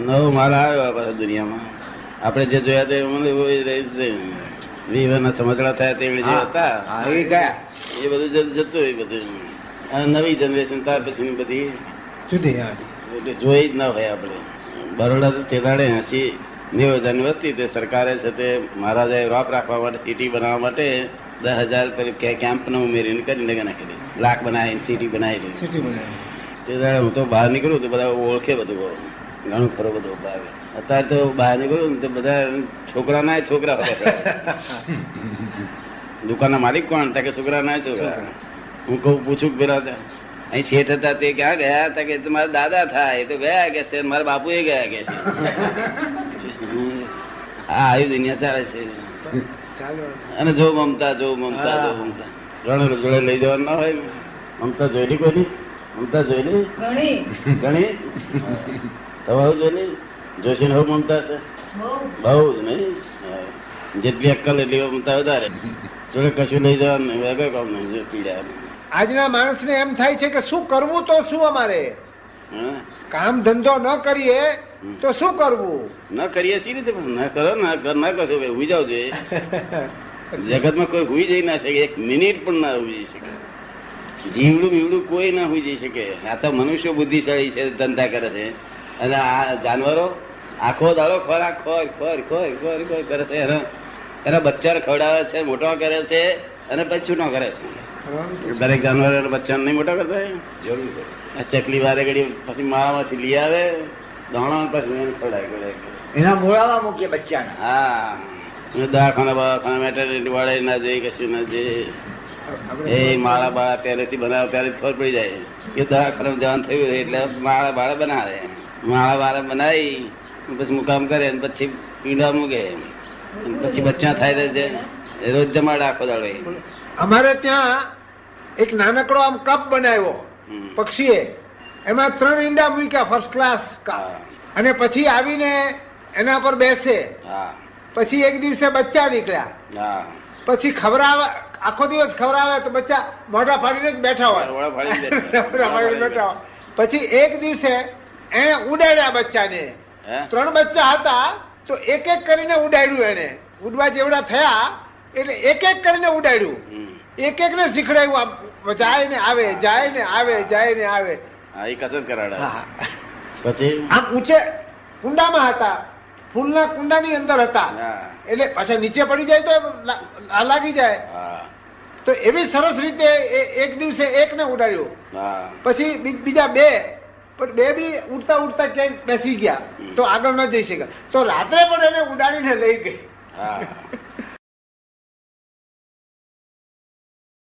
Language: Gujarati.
નવો માલ આવ્યો આ બધા દુનિયામાં. આપણે જે જોયા તે મને એવું છે. વિવાહના સમજણા થયા તે જે હતા. એ ગયા. એ બધું જતું જતું એ બધું. નવી જનરેશન ત્યાર પછીની બધી. જુદી એટલે જોઈ જ ના હોય આપણે. બરોડા તો તે દાડે એસી નેવું હજારની વસ્તી તે સરકારે છે તે મહારાજાએ રોપ રાખવા માટે સિટી બનાવવા માટે દસ હજાર કેમ્પ ને ઉમેરીને કરીને નાખી લાખ બનાવી સિટી બનાવી દીધી. સિટી બનાવી. તે દાડે હું તો બહાર નીકળું તો બધા ઓળખે બધું. બહુ. ઘણું ખરો બધો આવે અત્યારે તો બહાર નીકળ્યું ને તો બધા છોકરા ના છોકરા દુકાનના માલિક કોણ? તા કે છોકરા ના છોકરા. હું કહું પૂછું કે પેલા અહીં શેઠ હતા તે ક્યાં ગયા હતા કે મારા દાદા થાય. એ તો ગયા કે છે. મારા બાપુ એ ગયા કે છે. હા આવી દુનિયા ચાલે છે. અને જો મમતા જો મમતા જો મમતા. રણ જોડે લઈ જવાનું ના હોય. મમતા મમતા લી કોઈ મમતા જોયેલી? ઘણી ઘણી તમારું નહીં જોશી બહુ મમતા છે? બહુ જ નહીં. જેટલી અક્કલ એટલી મમતા વધારે. જોડે કશું લઈ જવાનું નહીં વગર કામ નહીં જો પીડા આજના માણસને એમ થાય છે કે શું કરવું તો શું અમારે? કામ ધંધો ન કરીએ તો શું કરવું? ન કરીએ સી રીતે? ન કરો ના કર ના કરો ભાઈ હુઈ જાવ જોઈએ. જગતમાં કોઈ હુઈ જઈ ના શકે એક મિનિટ પણ ના હુઈ જઈ શકે. જીવડું બીવડું કોઈ ના હુઈ જઈ શકે. આ તો મનુષ્ય બુદ્ધિશાળી છે ધંધા કરે છે. અને આ જાનવરો આખો દાડો ખોરાક ખોર ખોર ખોર ખોર ખોર કરે છે. એના એના બચ્ચા ખવડાવે છે મોટો કરે છે અને પછી છૂટો કરે છે. દરેક જાનવર બચ્ચાને નહીં મોટા કરતા? જરૂર. આ ચકલી વારે ઘડી પછી માળામાંથી લઈ આવે દાણા પછી એને ખવડાવે ખવડાવે. એના મોળામાં મૂકીએ બચ્ચાને. હા. દવાખાના બવાખાના મેટરનિટી વાળે ના જોઈ કશું ના જોઈ. એ માળા બાળા પહેલેથી બનાવે પહેલેથી ખબર પડી જાય. કે દવાખાના જવાન થયું એટલે માળા બાળા બનાવે. માળા વાળા બનાવી પછી મુકામ કરે પછી પીંડા મૂકે પછી બચ્ચા થાય છે રોજ જમાડે આખો દાડો. અમારે ત્યાં એક નાનકડો આમ કપ બનાવ્યો પક્ષીએ. એમાં ત્રણ ઈંડા મૂક્યા ફર્સ્ટ ક્લાસ અને પછી આવીને એના પર બેસે. હા. પછી એક દિવસે બચ્ચા નીકળ્યા. હા. પછી ખવડાવે આખો દિવસ ખવડાવે તો બચ્ચા મોઢા ફાડીને જ બેઠા હોય. બેઠા હોય. પછી એક દિવસે એને ઉડાડ્યા બચ્ચાને. ત્રણ બચ્ચા હતા તો એક એક કરીને ઉડાડ્યું એને. ઉડવા જેવડા થયા એટલે એક એક કરીને ઉડાડ્યું. એક એક ને શીખડાયું આમ જાય ને આવે જાય ને આવે જાય ને આવે. હા એ કસરત કરાડે. પછી? આમ ઊંચે કુંડામાં હતા. ફૂલના કુંડાની અંદર હતા. એટલે પાછા નીચે પડી જાય તો લાગી જાય. હા. તો એવી સરસ રીતે એ- એક દિવસે એકને ઉડાડ્યું. ઉડાડ્યો પછી બીજા બે પણ બે બી ઉડતા ઉડતા ક્યાંય બેસી ગયા. તો આગળ ન જઈ શક્યા. તો રાત્રે પણ એને ઉડાડીને લઈ ગઈ.